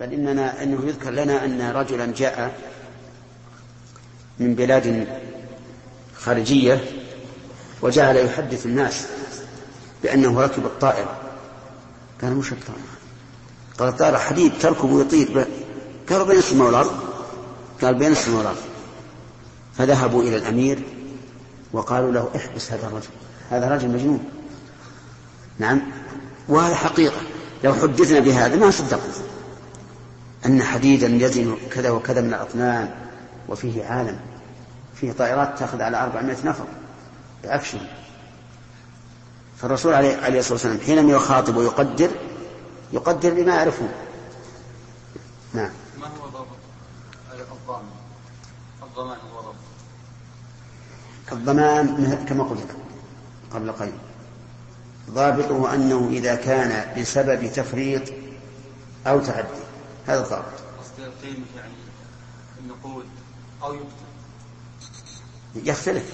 بل إننا إنه يذكر لنا أن رجلا جاء من بلاد خارجية وجعل يحدث الناس بأنه ركب الطائرة قال مش الطائرة قال الطائرة حديد تركب ويطير قالوا بين السماء والأرض قال بين السماء والأرض فذهبوا إلى الأمير وقالوا له احبس هذا الرجل. هذا رجل مجنون. نعم. وهذا حقيقة. لو حدثنا بهذا ما صدقنا. أن حديدا يزن كذا وكذا من الأطنان وفيه عالم. فيه طائرات تأخذ على أربعمائة نفر بعفشهم فالرسول عليه, عليه الصلاة والسلام حينما يخاطب ويقدر يقدر بما يعرفون. نعم. ما هو ضابط الضامن الضمان هو ضابط الضمان كما قلت قبل قليل. ضابطه أنه إذا كان بسبب تفريط أو تعدي. هذا ضابط قصد القيمة يعني النقود أو يقتل يختلف.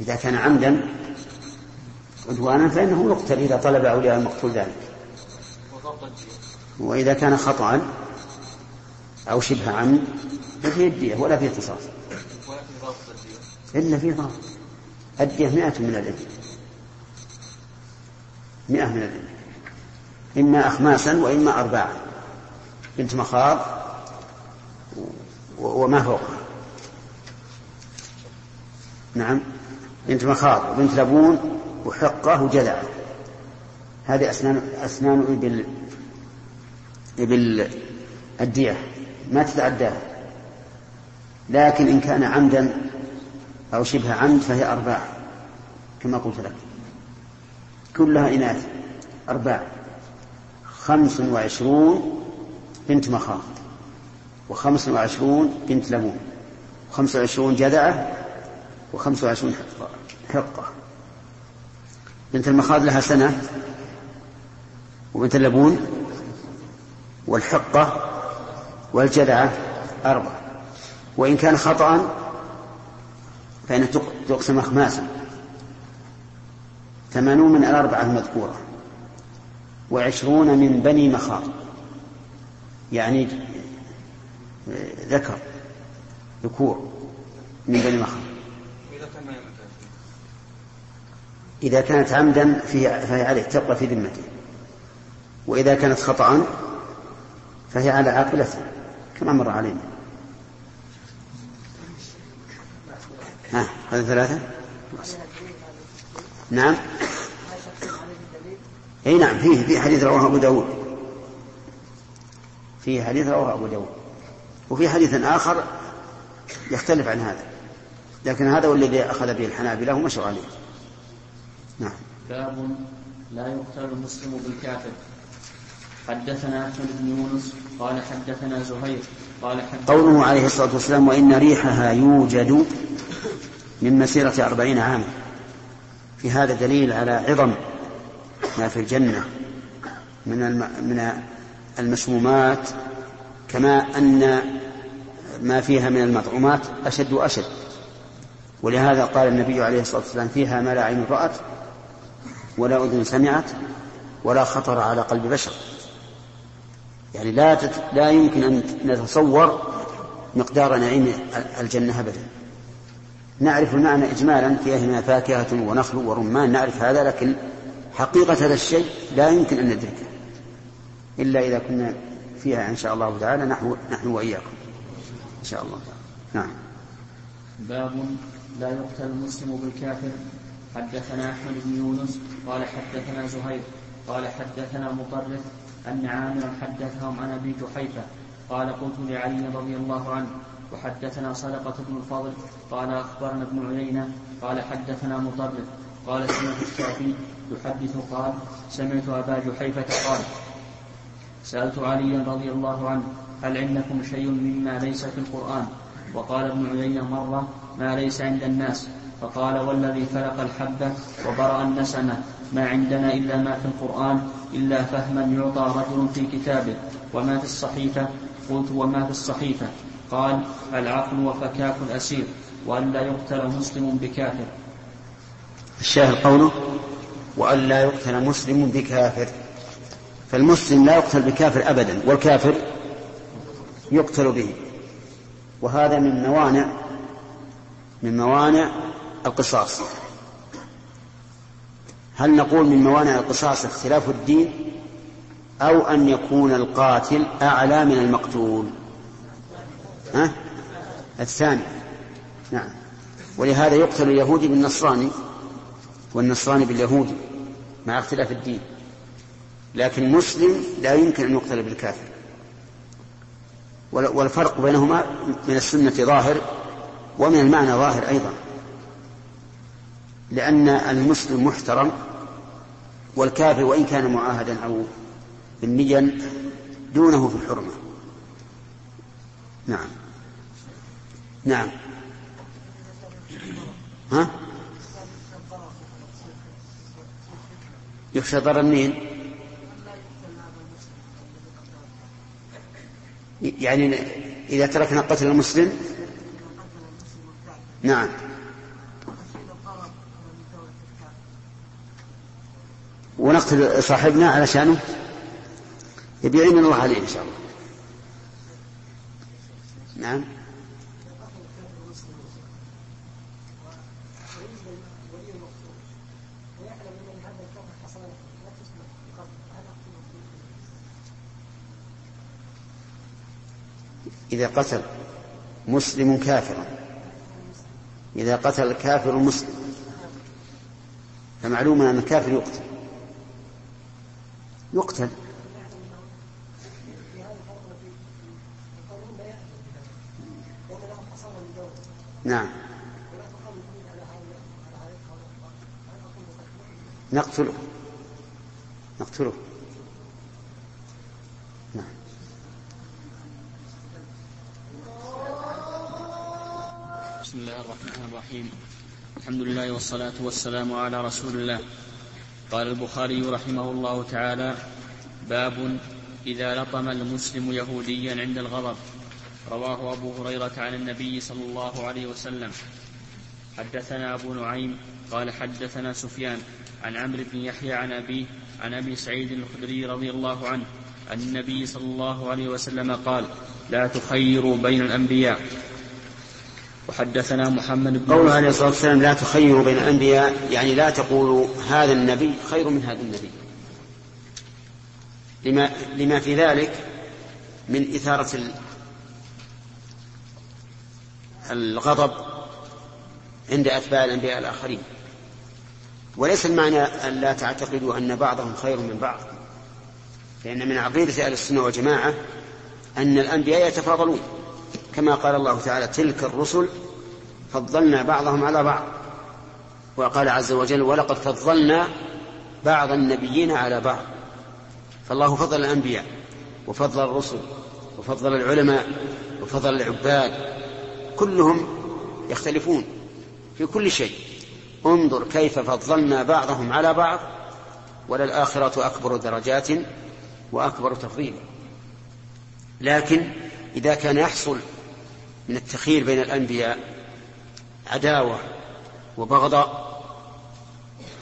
إذا كان عمدا عدوانا فإنه يقتل إذا طلب أولياء المقتول ذلك. وإذا كان خطأ أو شبه عمد ففي الدية ولا في اتصال إلا في ضابط الدية مئة من الإبل. مئة من الإبل. إما أخماسا وإما أرباعا. بنت مخاض وما فوقها نعم. بنت مخاض وبنت لبون وحقة وجذع هذه أسنان أسنان إبل إبل الدية. ما تتعداها. لكن إن كان عمدا أو شبه عمد فهي أرباع كما قلت لك. كلها إناث أرباع. خمس وعشرون بنت مخاض وخمس وعشرون بنت لبون وخمس وعشرون جذعة وخمس وعشرون حقة. بنت المخاض لها سنة وبنت اللبون والحقة والجذعة أربع وإن كان خطأ فإن تقسم أخماسا ثمانون من الأربعة المذكورة وعشرون من بني مخاض. يعني ذكر ذكور من بني مخاض إذا كانت عمدا فهي عليه تبقى في ذمته. وإذا كانت خطأ فهي على عاقلته كما مر علينا. ها هذا ثلاثة؟ نعم. إي نعم فيه في حديث رواه أبو داود. فيه حديث رواه أبو داود. وفي حديث آخر يختلف عن هذا. لكن هذا هو الذي أخذ به الحنابلة ومشوا عليه. نعم. باب لا يقتل المسلم بالكافر. حدثنا أحمد بن يونس قال حدثنا زهير قال حدثنا قوله عليه الصلاة والسلام وإن ريحها يوجد من مسيرة أربعين عاما. في هذا دليل على عظم ما في الجنة من من المسمومات كما أن ما فيها من المطعومات أشد وأشد. ولهذا قال النبي عليه الصلاة والسلام فيها ما لا عين رأت ولا أذن سمعت ولا خطر على قلب بشر. يعني لا تت... لا يمكن أن نتصور مقدار نعيم الجنة أبدا. نعرف المعنى إجمالا فيها فاكهة ونخل ورمان نعرف هذا لكن حقيقة هذا الشيء لا يمكن أن ندركه. إلا إذا كنا فيها إن شاء الله تعالى نحن نحن وإياكم. إن شاء الله. تعالى نعم. باب لا يقتل المسلم بالكافر. حدثنا أحمد بن يونس قال حدثنا زهير قال حدثنا مطرف أن عامرا حدثهم عن أبي جحيفة قال قلت لعلي رضي الله عنه وحدثنا صدقة بن الفضل قال أخبرنا ابن عيينة قال حدثنا مطرف قال سمعت الشافعي يحدث قال سمعت أبا جحيفة قال سألت عليا رضي الله عنه هل عندكم شيء مما ليس في القرآن؟ وقال ابن عيينة مرة ما ليس عند الناس. فقال والذي فلق الحبة وبرأ النسمة ما عندنا إلا ما في القرآن إلا فهما يعطى رجل في كتابه. وما في الصحيفة؟ قلت وما في الصحيفة. قال العقل وفكاك الأسير وأن لا يقتل مسلم بكافر. الشاهد قوله وأن لا يقتل مسلم بكافر. فالمسلم لا يقتل بكافر أبدا والكافر يقتل به. وهذا من موانع من موانع القصاص. هل نقول من موانع القصاص اختلاف الدين؟ أو أن يكون القاتل أعلى من المقتول؟ ها؟ الثاني. نعم. ولهذا يقتل اليهودي بالنصراني والنصراني باليهودي مع اختلاف الدين. لكن المسلم لا يمكن أن يقتل بالكافر. والفرق بينهما من السنة ظاهر ومن المعنى ظاهر أيضا. لأن المسلم محترم والكافر وإن كان معاهدا أو بالنيا دونه في الحرمة. نعم. نعم. ها؟ يخشى ضرر منين؟ يعني إذا تركنا قتل المسلم؟ نعم. ونقتل صاحبنا علشانه يبيعين الله عليه إن شاء الله. نعم. إذا قتل مسلم كافرا. إذا قتل الكافر مسلم. فمعلوم أن الكافر يقتل. يقتل. نعم. نقتله. نقتله. بسم الله الرحمن الرحيم. الحمد لله والصلاة والسلام على رسول الله قال البخاري رحمه الله تعالى باب إذا لطم المسلم يهوديا عند الغضب. رواه أبو هريرة عن النبي صلى الله عليه وسلم. حدثنا أبو نعيم قال حدثنا سفيان عن عمرو بن يحيى عن أبيه عن أبي سعيد الخدري رضي الله عنه عن النبي صلى الله عليه وسلم قال لا تخيروا بين الأنبياء. وحدثنا محمد بن قوله عليه الصلاة والسلام لا تخيروا بين الأنبياء يعني لا تقولوا هذا النبي خير من هذا النبي. لما, لما في ذلك من إثارة الغضب عند أتباع الأنبياء الآخرين. وليس المعنى أن لا تعتقدوا أن بعضهم خير من بعض. فإن من عقيدة أهل السنة والجماعة أن الأنبياء يتفاضلون. كما قال الله تعالى تلك الرسل فضلنا بعضهم على بعض. وقال عز وجل ولقد فضلنا بعض النبيين على بعض. فالله فضل الأنبياء وفضل الرسل وفضل العلماء وفضل العباد. كلهم يختلفون في كل شيء. انظر كيف فضلنا بعضهم على بعض. وللآخرة أكبر درجات وأكبر تفضيلا. لكن إذا كان يحصل من التخيير بين الأنبياء عداوة وبغضاء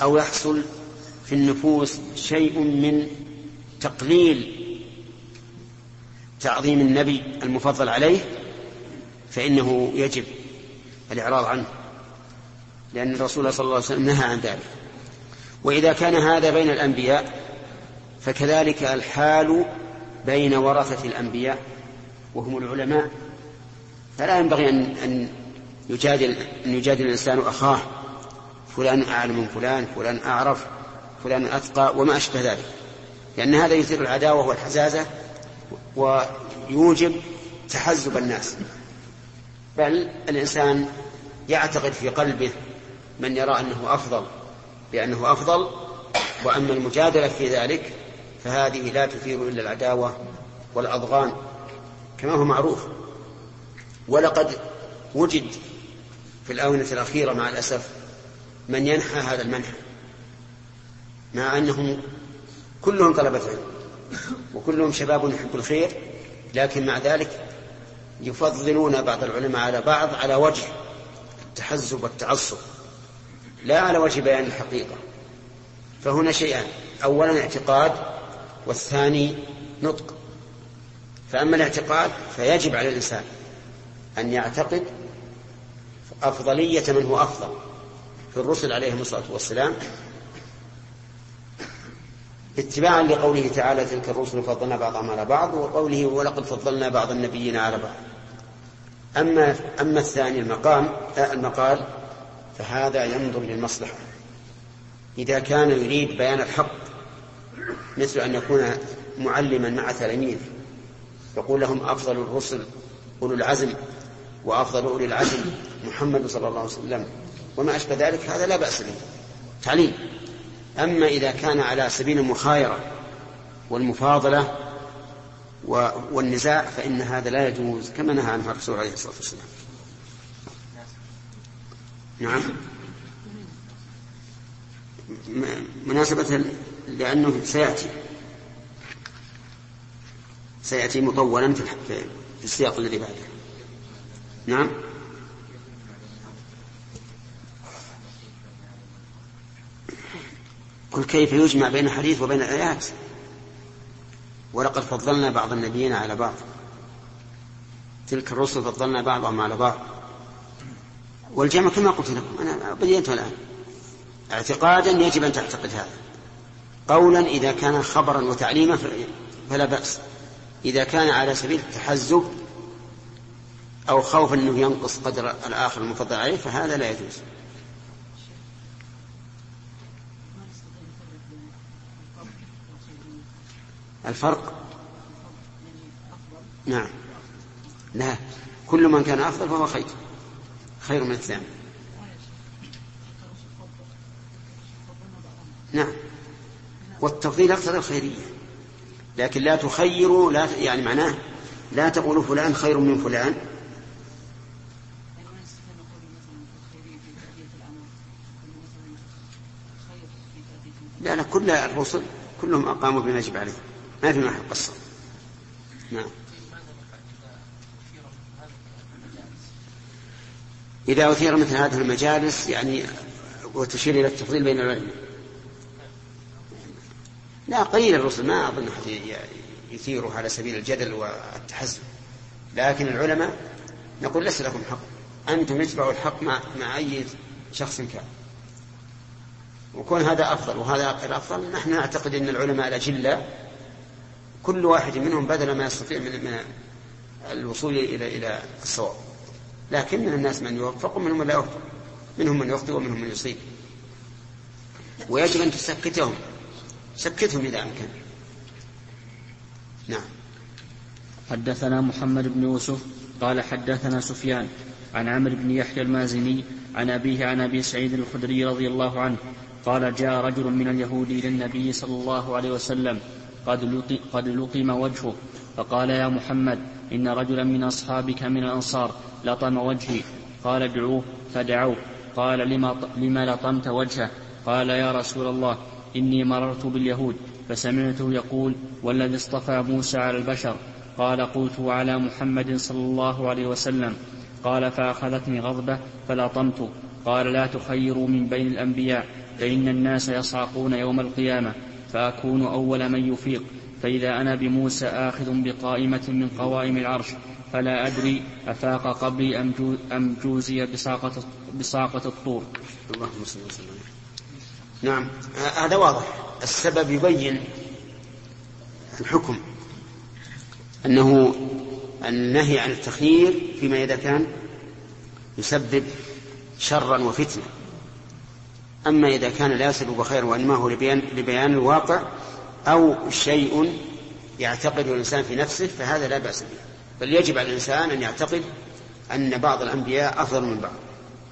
أو يحصل في النفوس شيء من تقليل تعظيم النبي المفضل عليه فإنه يجب الإعراض عنه لأن الرسول صلى الله عليه وسلم نهى عن ذلك. وإذا كان هذا بين الأنبياء فكذلك الحال بين ورثة الأنبياء وهم العلماء فلا ينبغي أن أن يجادل أن يجادل الإنسان أخاه. فلان أعلم من فلان فلان أعرف فلان أتقى وما أشبه ذلك. لأن هذا يثير العداوة والحزازة ويوجب تحزب الناس. بل الإنسان يعتقد في قلبه من يرى أنه أفضل بأنه أفضل وأما المجادلة في ذلك فهذه لا تثير إلا العداوة والأضغان كما هو معروف. ولقد وجد في الآونة الأخيرة مع الأسف من ينحى هذا المنحى مع أنهم كلهم طلبة علم وكلهم شباب يحب الخير لكن مع ذلك يفضلون بعض العلماء على بعض على وجه التحزب والتعصب لا على وجه بيان الحقيقة. فهنا شيئان أولا اعتقاد والثاني نطق. فأما الاعتقاد فيجب على الإنسان أن يعتقد أفضلية من هو أفضل في الرسل عليهم الصلاة والسلام اتباعا لقوله تعالى تلك الرسل فضلنا بعضهم على بعض وقوله ولقد فضلنا بعض النبيين على بعض أما أما الثاني المقام المقال فهذا ينظر للمصلحة. إذا كان يريد بيان الحق مثل أن يكون معلما مع تلاميذ يقول لهم أفضل الرسل أولو العزم وأفضل أولي العزم محمد صلى الله عليه وسلم. وما أشبه ذلك هذا لا بأس به. تعليم. أما إذا كان على سبيل المخايرة والمفاضلة والنزاع فإن هذا لا يجوز كما نهى عنه الرسول عليه الصلاة والسلام. نعم. مناسبة لأنه سيأتي. سيأتي مطولا في السياق الذي بعده. نعم. قل كيف يجمع بين الحديث وبين الآيات؟ ولقد فضلنا بعض النبيين على بعض. تلك الرسل فضلنا بعضهم على بعض. والجمع كما قلت لكم أنا بينته الآن. اعتقادا يجب أن تعتقد هذا. قولا إذا كان خبرا وتعليما فلا بأس. إذا كان على سبيل التحزب أو خوف أنه ينقص قدر الآخر المفضل عليه فهذا لا يجوز. الفرق؟ نعم. لا. كل من كان أفضل فهو خير. خير من الثاني. نعم. والتفضيل يقتضي الخيرية. لكن لا تخيروا لا يعني معناه لا تقولوا فلان خير من فلان. لا كل الرسل كلهم أقاموا بما يجب عليه. ما في محل قصة. نعم. إذا أثير مثل هذه المجالس يعني وتشير إلى التفضيل بين العلماء. لا قليل الرسل ما أظن أحد يثيره على سبيل الجدل والتحزب. لكن العلماء نقول ليس لكم حق. أنتم اتبعوا الحق مع, مع أي شخص كان. وكون هذا أفضل وهذا غير أفضل نحن نعتقد أن العلماء الأجلة كل واحد منهم بذل ما يستطيع من, من الوصول إلى إلى الصواب. لكن من الناس من يوفق ومنهم من لا يوفق. منهم من يخطئ ومنهم من يصيب. ويجب أن تسكتهم. سكتهم إذا أمكن. نعم. حدثنا محمد بن يوسف قال حدثنا سفيان عن عمرو بن يحيى المازني عن أبيه عن أبي سعيد الخدري رضي الله عنه قال جاء رجل من اليهود إلى النبي صلى الله عليه وسلم قد, قد لقم وجهه. فقال يا محمد إن رجلا من أصحابك من الأنصار لطم وجهي. قال ادعوه فدعوه. قال لما, لما لطمت وجهه. قال يا رسول الله إني مررت باليهود فسمعته يقول والذي اصطفى موسى على البشر. قال قلت على محمد صلى الله عليه وسلم. قال فأخذتني غضبة فلطمت قال لا تخيروا من بين الأنبياء. فإن الناس يصعقون يوم القيامة فأكون أول من يفيق. فإذا أنا بموسى آخذ بقائمة من قوائم العرش فلا أدري أفاق قبلي أم جوزي بساقة, بساقة الطور. اللهم صل وسلم. نعم هذا واضح. السبب يبين الحكم. أنه النهي عن التخيير فيما إذا كان يسبب شرا وفتنة. أما إذا كان لا يسبب خيرا وإنما هو لبيان, لبيان الواقع أو شيء يعتقد الإنسان في نفسه فهذا لا بأس به. بل يجب على الإنسان أن يعتقد أن بعض الأنبياء أفضل من بعض.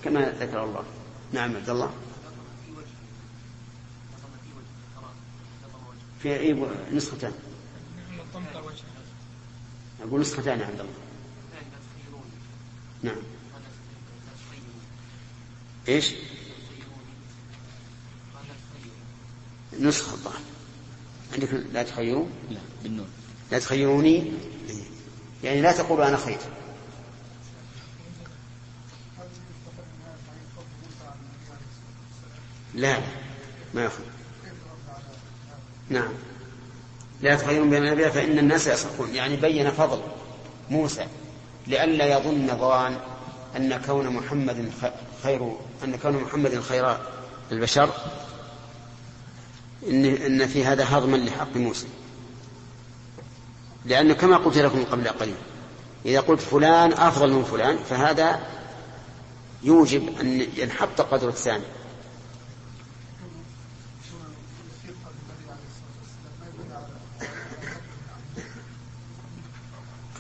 كما ذكر الله. نعم عبد الله. في أي نسختان. أقول نسختان عند الله. نعم. إيش؟ نسخة الظاهر عندك لا تخيرون؟ لا بالنون. لا تخيروني؟ يعني لا تقولوا أنا خير لا ما يخير نعم. لا تخيرون بين الأنبياء فإن الناس يسرقون يعني بين فضل موسى لئلا يظن ظان أن كون محمد خير أن كون محمد خير البشر. إن إن في هذا هضما لحق موسى. لأن كما قلت لكم قبل قليل إذا قلت فلان أفضل من فلان فهذا يوجب أن ينحط قدر الثاني.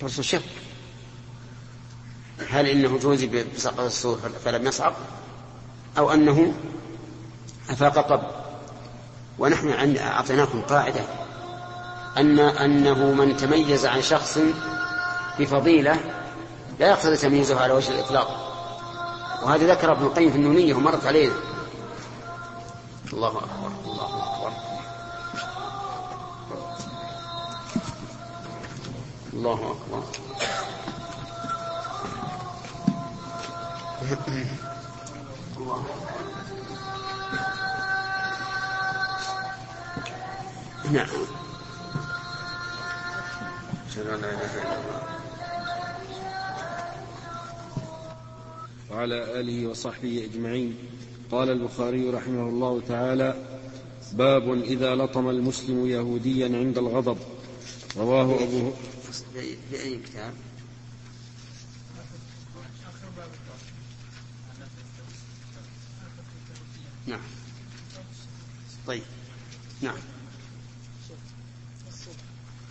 الرسول شك هل إنه جوزي بسقط السور فلم يصعق أو أنه أفاق قبل ونحن أعطيناكم قاعدة أن أنه من تميز عن شخص بفضيلة لا يقتضي تمييزه على وجه الإطلاق. وهذا ذكر ابن القيم في النونية ومرت علينا الله أكبر الله أكبر. الله أكبر. الله نعم. وعلى آله وصحبه أجمعين. قال البخاري رحمه الله تعالى باب إذا لطم المسلم يهوديا عند الغضب. رواه أبو في أي كتاب؟ نعم. طيب. نعم.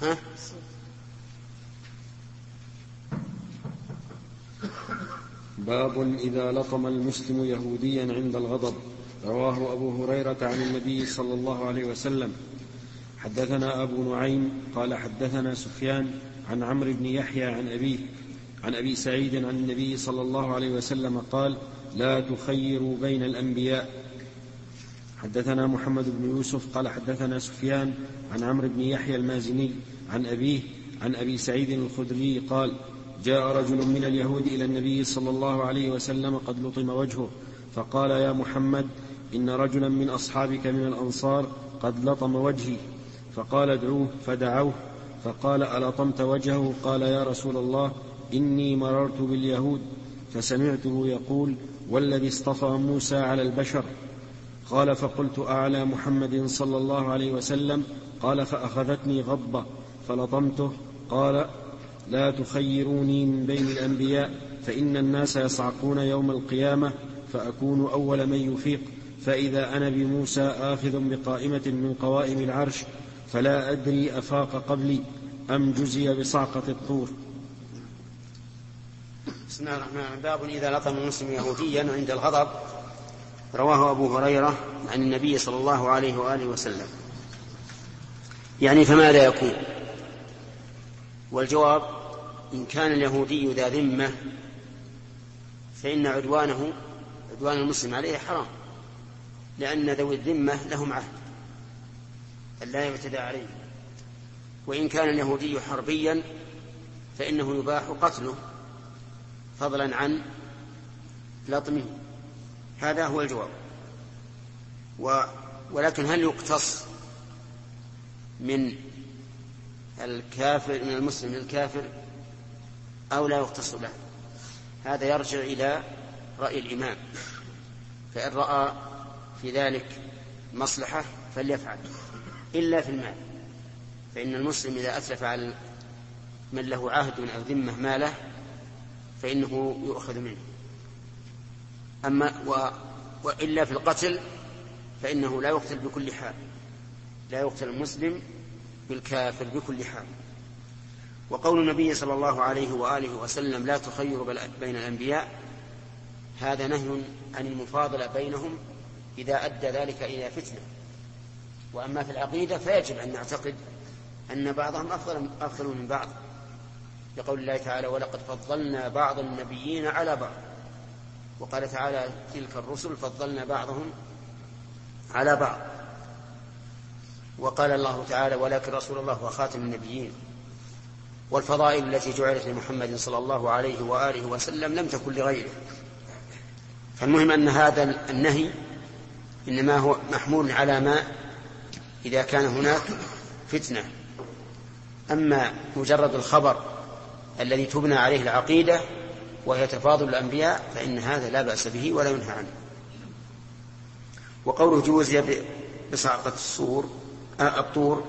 ها؟ باب إذا لطم المسلم يهوديا عند الغضب. رواه أبو هريرة عن النبي صلى الله عليه وسلم. حدثنا أبو نعيم قال حدثنا سفيان عن عمرو بن يحيى عن أبيه عن أبي سعيد عن النبي صلى الله عليه وسلم قال لا تخيروا بين الأنبياء. حدثنا محمد بن يوسف قال حدثنا سفيان عن عمرو بن يحيى المازني عن أبيه عن أبي سعيد الخدري قال جاء رجل من اليهود إلى النبي صلى الله عليه وسلم قد لطم وجهه فقال يا محمد إن رجلا من أصحابك من الأنصار قد لطم وجهي. فقال ادعوه فدعوه. فقال ألطمت وجهه؟ قال يا رسول الله إني مررت باليهود فسمعته يقول والذي اصطفى موسى على البشر. قال فقلت أعلى محمد صلى الله عليه وسلم؟ قال فأخذتني غضبة. فلطمته قال لا تخيروني من بين الأنبياء فإن الناس يصعقون يوم القيامة فأكون أول من يفيق. فإذا أنا بموسى آخذ بقائمة من قوائم العرش فلا أدري أفاق قبلي أم جزي بصعقة الطور. بسم الله الرحمن الرحيم. باب إذا لطم المسلم يهوديا عند الغضب. رواه أبو هريرة عن النبي صلى الله عليه وآله وسلم. يعني فماذا يكون؟ والجواب إن كان اليهودي ذا ذمة فإن عدوانه عدوان المسلم عليه حرام لأن ذوي الذمة لهم عهد أن لا يعتدى عليه. وإن كان اليهودي حربيا فإنه يباح قتله فضلا عن لطمه. هذا هو الجواب. و ولكن هل يقتص من الكافر من المسلم للكافر أو لا يختص له هذا يرجع إلى رأي الإمام. فإن رأى في ذلك مصلحة فليفعل إلا في المال. فإن المسلم إذا أتلف على من له عهد أو ذمة ماله فإنه يؤخذ منه. أما و وإلا في القتل فإنه لا يقتل بكل حال. لا يقتل المسلم بالكافر بكل حال. وقول النبي صلى الله عليه وآله وسلم لا تخير بين الأنبياء هذا نهي عن المفاضلة بينهم إذا أدى ذلك إلى فتنة. وأما في العقيدة فيجب أن نعتقد أن بعضهم أفضل, أفضل من بعض. لقول الله تعالى ولقد فضلنا بعض النبيين على بعض وقال تعالى تلك الرسل فضلنا بعضهم على بعض وقال الله تعالى ولكن رسول الله هو خاتم النبيين والفضائل التي جعلت لمحمد صلى الله عليه وآله وسلم لم تكن لغيره. فالمهم أن هذا النهي إنما هو محمول على ما إذا كان هناك فتنة. أما مجرد الخبر الذي تبنى عليه العقيدة وهي تفاضل الأنبياء فإن هذا لا بأس به ولا ينهى عنه. وقوله جوزي بصعقة الصور الطور.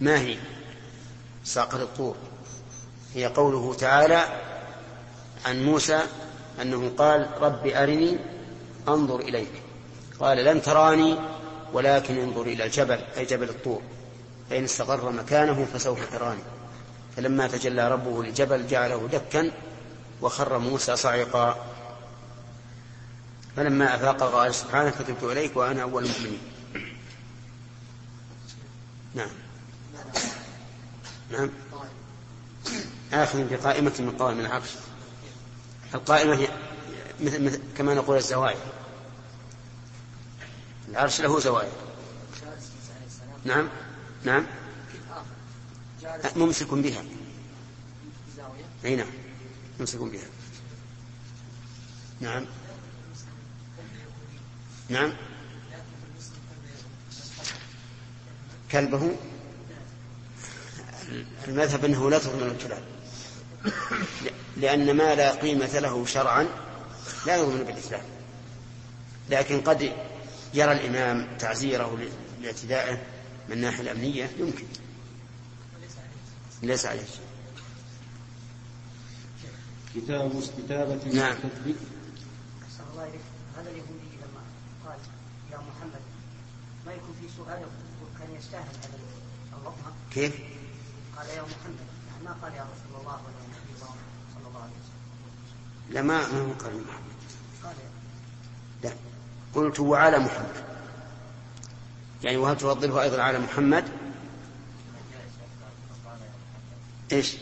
ما هي؟ صعقة الطور. هي قوله تعالى عن موسى أنه قال رب أرني أنظر إليك. قال لن تراني ولكن انظر إلى الجبل أي جبل الطور. فإن استقر مكانه فسوف تراني. فلما تجلى ربه للجبل جعله دكا وخر موسى صعقا. فلما أفاق قال سبحانه فتبت إليك وأنا أول المؤمنين. نعم. نعم. آخذ بقائمة من قوائم العرش القائمة هي مثل, مثل كما نقول الزوايا. العرش له زوايا. نعم. نعم. ممسك بها. أي نعم. ممسك بها. نعم. نعم. كلبه. المذهب أنه لا تضمن الكلاب لأن ما لا قيمة له شرعا لا يضمن بالإسلام. لكن قد يرى الإمام تعزيره لاعتدائه من الناحيه الأمنية يمكن. ليس عليه كتاب استتابة نعم. الله إليك. هذا اليهودي لما قال يا محمد ما يكون في سؤال كان يستاهل هذا اللطمة كيف؟ قال يا محمد يعني ما قال يا رسول الله ولا يا نبي الله صلى الله عليه وسلم. لا ما ما هو قال محمد. قال لا. قلت وعلى محمد. يعني وهل تفضله أيضا على محمد؟ إيش؟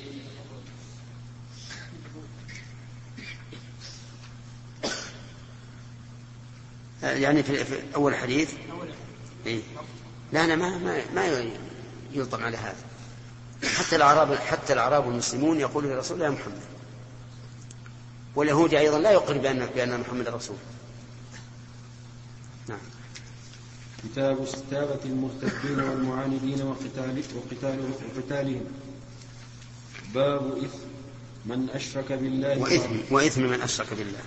يعني في, في أول حديث. إيه؟ لا لا ما ما ما يلطم على هذا. حتى الأعراب حتى الأعراب المسلمون يقولون للرسول يا محمد. واليهود أيضا لا يقر بأن بأن محمد رسول. نعم. كتاب استتابة المرتدين والمعاندين وقتال وقتال وقتالهم. باب إثم. من أشرك بالله وإثم وإثم من أشرك بالله.